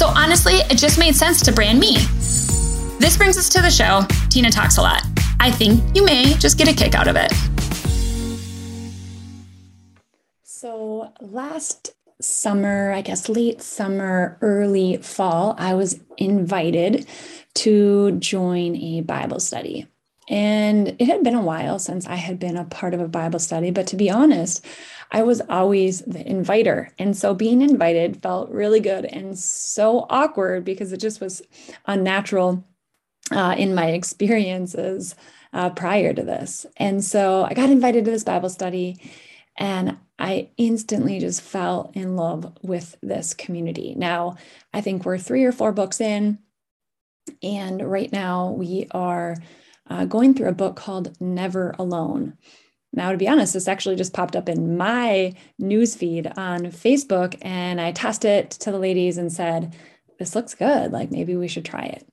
So honestly, it just made sense to brand me. This brings us to the show. Tena talks a lot. I think you may just get a kick out of it. So last summer, I guess late summer, early fall, I was invited to join a Bible study. And it had been a while since I had been a part of a Bible study, but to be honest, I was always the inviter. And so being invited felt really good and so awkward because it just was unnatural uh, in my experiences uh, prior to this. And so I got invited to this Bible study and I instantly just fell in love with this community. Now, I think we're three or four books in. And right now we are uh, going through a book called Never Alone. Now, to be honest, this actually just popped up in my newsfeed on Facebook, and I tested it to the ladies and said, This looks good. Like maybe we should try it.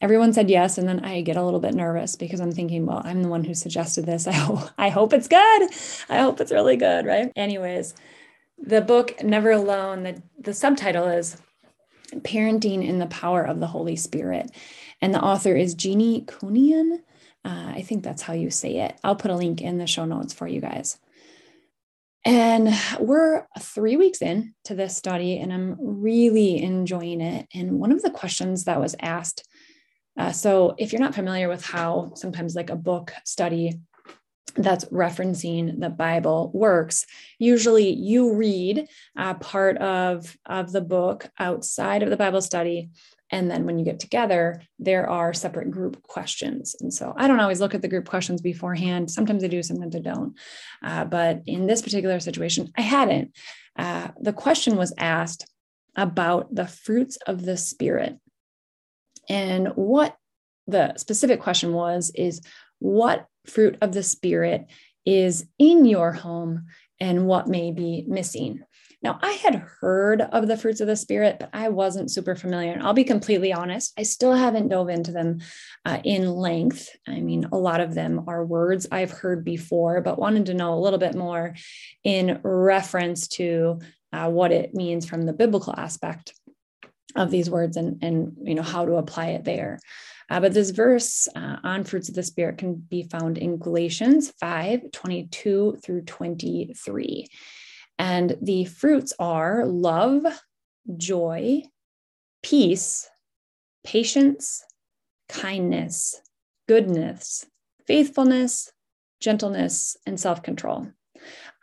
Everyone said yes, and then I get a little bit nervous because I'm thinking, well, I'm the one who suggested this. I hope, I hope it's good. I hope it's really good, right? Anyways, the book Never Alone, the, the subtitle is Parenting in the Power of the Holy Spirit. And the author is Jeannie Cunnion. Uh, I think that's how you say it. I'll put a link in the show notes for you guys. And we're three weeks in to this study, and I'm really enjoying it. And one of the questions that was asked uh, so, if you're not familiar with how sometimes like a book study that's referencing the Bible works, usually you read uh, part of, of the book outside of the Bible study and then when you get together, there are separate group questions. And so I don't always look at the group questions beforehand. Sometimes I do, sometimes I don't. Uh, but in this particular situation, I hadn't. Uh, the question was asked about the fruits of the Spirit. And what the specific question was is what fruit of the Spirit is in your home and what may be missing? Now, I had heard of the fruits of the Spirit, but I wasn't super familiar. And I'll be completely honest, I still haven't dove into them uh, in length. I mean, a lot of them are words I've heard before, but wanted to know a little bit more in reference to uh, what it means from the biblical aspect of these words and, and you know how to apply it there. Uh, but this verse uh, on fruits of the Spirit can be found in Galatians 5 22 through 23. And the fruits are love, joy, peace, patience, kindness, goodness, faithfulness, gentleness, and self control.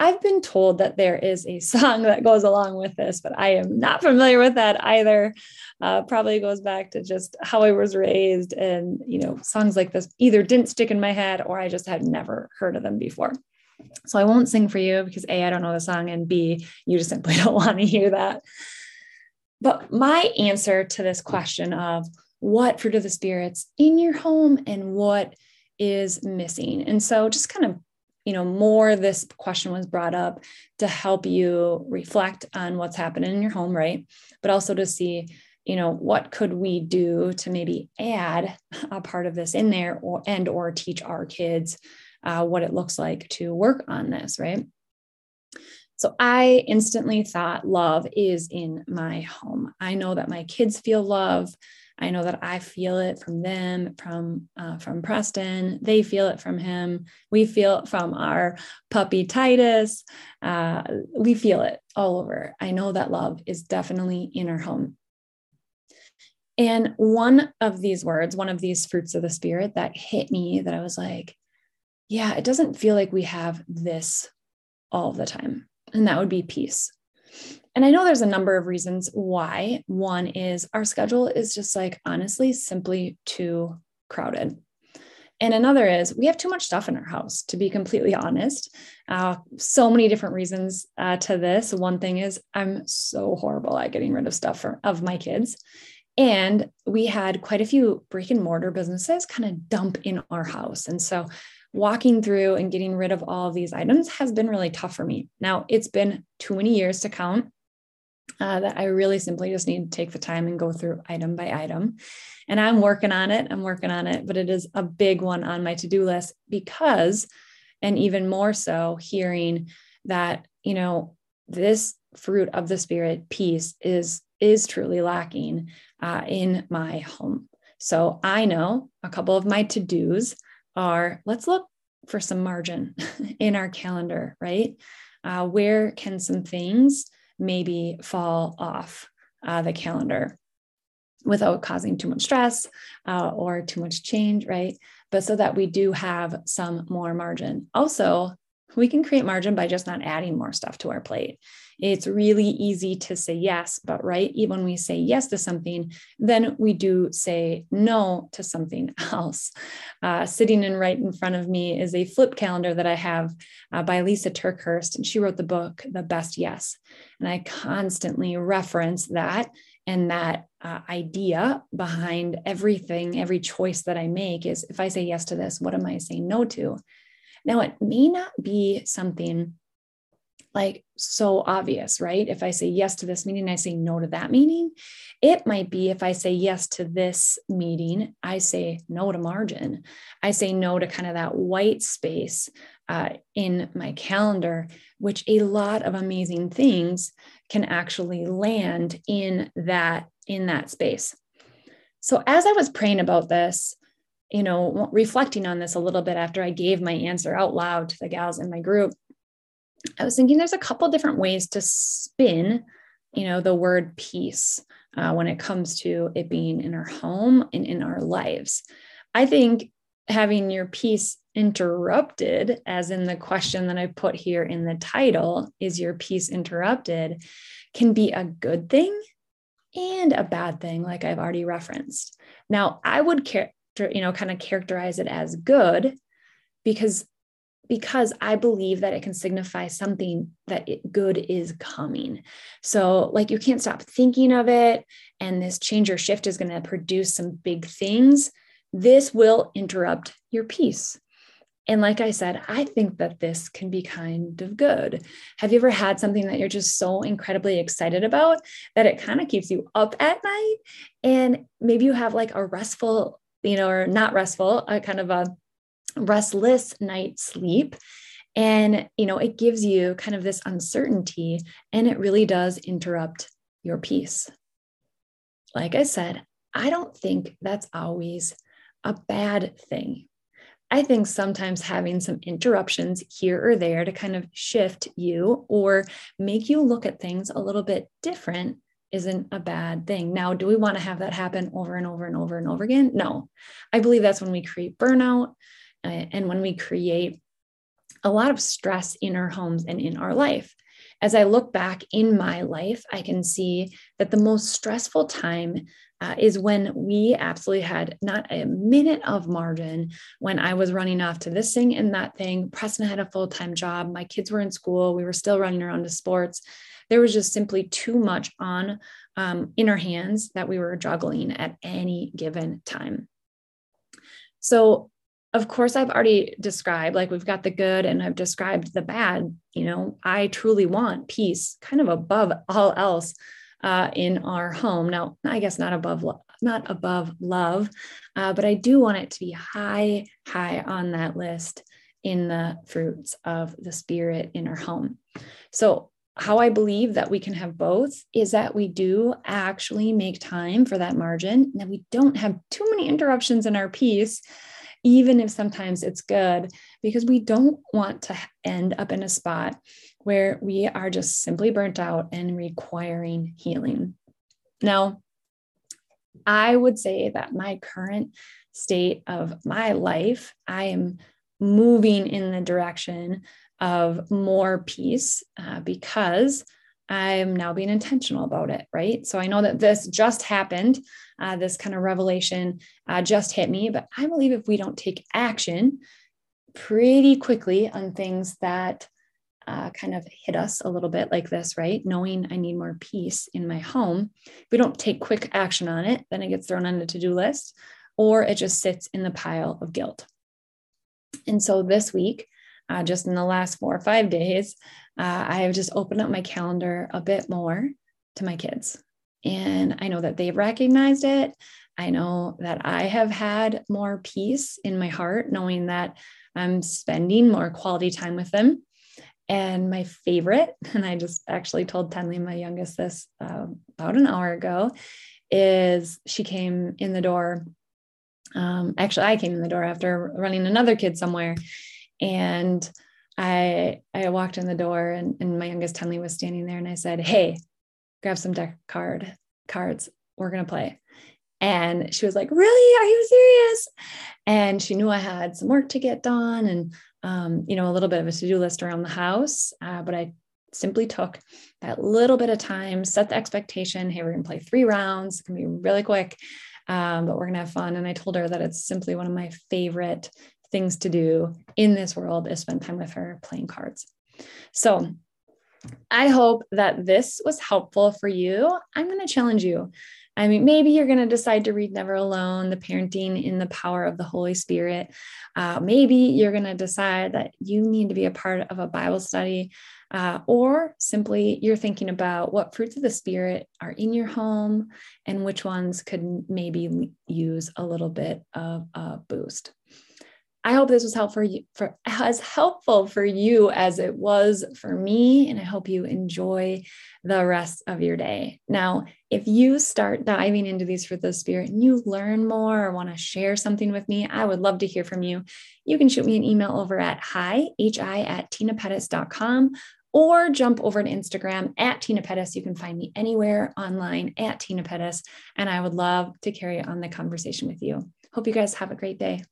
I've been told that there is a song that goes along with this, but I am not familiar with that either. Uh, probably goes back to just how I was raised, and you know, songs like this either didn't stick in my head or I just had never heard of them before. So I won't sing for you because A, I don't know the song, and B, you just simply don't want to hear that. But my answer to this question of what fruit of the spirits in your home and what is missing. And so just kind of, you know, more this question was brought up to help you reflect on what's happening in your home, right? But also to see, you know, what could we do to maybe add a part of this in there or and or teach our kids uh, what it looks like to work on this, right? So I instantly thought love is in my home. I know that my kids feel love. I know that I feel it from them, from uh, from Preston. They feel it from him. We feel it from our puppy Titus. Uh, we feel it all over. I know that love is definitely in our home. And one of these words, one of these fruits of the spirit that hit me, that I was like, yeah, it doesn't feel like we have this all the time. And that would be peace. And I know there's a number of reasons why. One is our schedule is just like honestly simply too crowded. And another is we have too much stuff in our house, to be completely honest. Uh, so many different reasons uh, to this. One thing is I'm so horrible at getting rid of stuff for, of my kids. And we had quite a few brick and mortar businesses kind of dump in our house. And so walking through and getting rid of all of these items has been really tough for me. Now, it's been too many years to count. Uh, that I really simply just need to take the time and go through item by item. And I'm working on it. I'm working on it, but it is a big one on my to do list because, and even more so, hearing that, you know, this fruit of the spirit peace is is truly lacking uh, in my home so i know a couple of my to-dos are let's look for some margin in our calendar right? Uh, where can some things maybe fall off uh, the calendar without causing too much stress uh, or too much change right? But so that we do have some more margin. Also we can create margin by just not adding more stuff to our plate. It's really easy to say yes, but right, even when we say yes to something, then we do say no to something else. Uh, sitting in right in front of me is a flip calendar that I have uh, by Lysa TerKeurst, and she wrote the book, The Best Yes. And I constantly reference that and that uh, idea behind everything, every choice that I make is if I say yes to this, what am I saying no to? Now, it may not be something like so obvious, right? If I say yes to this meeting, I say no to that meeting. It might be if I say yes to this meeting, I say no to margin. I say no to kind of that white space uh, in my calendar, which a lot of amazing things can actually land in that in that space. So as I was praying about this, you know, reflecting on this a little bit after I gave my answer out loud to the gals in my group, I was thinking there's a couple different ways to spin, you know, the word peace uh, when it comes to it being in our home and in our lives. I think having your peace interrupted, as in the question that I put here in the title, is your peace interrupted, can be a good thing and a bad thing, like I've already referenced. Now, I would care you know kind of characterize it as good because because I believe that it can signify something that it, good is coming. So, like, you can't stop thinking of it, and this change or shift is going to produce some big things. This will interrupt your peace. And like I said, I think that this can be kind of good. Have you ever had something that you're just so incredibly excited about that it kind of keeps you up at night? And maybe you have like a restful you know, or not restful, a kind of a restless night sleep. And, you know, it gives you kind of this uncertainty and it really does interrupt your peace. Like I said, I don't think that's always a bad thing. I think sometimes having some interruptions here or there to kind of shift you or make you look at things a little bit different isn't a bad thing. Now, do we want to have that happen over and over and over and over again? No. I believe that's when we create burnout and when we create a lot of stress in our homes and in our life. As I look back in my life, I can see that the most stressful time uh, is when we absolutely had not a minute of margin when I was running off to this thing and that thing. Preston had a full time job. My kids were in school. We were still running around to sports there was just simply too much on um, in our hands that we were juggling at any given time. So, of course, I've already described, like we've got the good and I've described the bad. You know, I truly want peace kind of above all else uh, in our home. Now, I guess not above not above love, uh, but I do want it to be high, high on that list in the fruits of the spirit in our home. So how I believe that we can have both is that we do actually make time for that margin, that we don't have too many interruptions in our peace, even if sometimes it's good, because we don't want to end up in a spot where we are just simply burnt out and requiring healing. Now, I would say that my current state of my life, I am moving in the direction of more peace uh, because I'm now being intentional about it, right? So I know that this just happened. Uh, this kind of revelation uh, just hit me, but I believe if we don't take action pretty quickly on things that uh, kind of hit us a little bit like this, right? Knowing I need more peace in my home. If we don't take quick action on it, then it gets thrown on the to do list or it just sits in the pile of guilt. And so this week, uh, just in the last four or five days, uh, I have just opened up my calendar a bit more to my kids. And I know that they've recognized it. I know that I have had more peace in my heart, knowing that I'm spending more quality time with them. And my favorite, and I just actually told Tenley, my youngest, this uh, about an hour ago, is she came in the door. Um, actually, I came in the door after running another kid somewhere. And I I walked in the door and, and my youngest Tenley was standing there and I said, Hey, grab some deck card cards. We're gonna play. And she was like, Really? Are you serious? And she knew I had some work to get done and um, you know, a little bit of a to-do list around the house. Uh, but I simply took that little bit of time, set the expectation. Hey, we're gonna play three rounds, it's gonna be really quick. Um, but we're gonna have fun. And I told her that it's simply one of my favorite things to do in this world is spend time with her playing cards. So I hope that this was helpful for you. I'm going to challenge you. I mean, maybe you're going to decide to read Never Alone, the parenting in the power of the Holy Spirit. Uh, maybe you're going to decide that you need to be a part of a Bible study, uh, or simply you're thinking about what fruits of the Spirit are in your home and which ones could maybe use a little bit of a boost. I hope this was helpful for you, for as helpful for you as it was for me, and I hope you enjoy the rest of your day. Now, if you start diving into these for the spirit and you learn more or want to share something with me, I would love to hear from you. You can shoot me an email over at hi, hi at tenapettis.com or jump over to Instagram at Tena Pettis. You can find me anywhere online at Tena Pettis, and I would love to carry on the conversation with you. Hope you guys have a great day.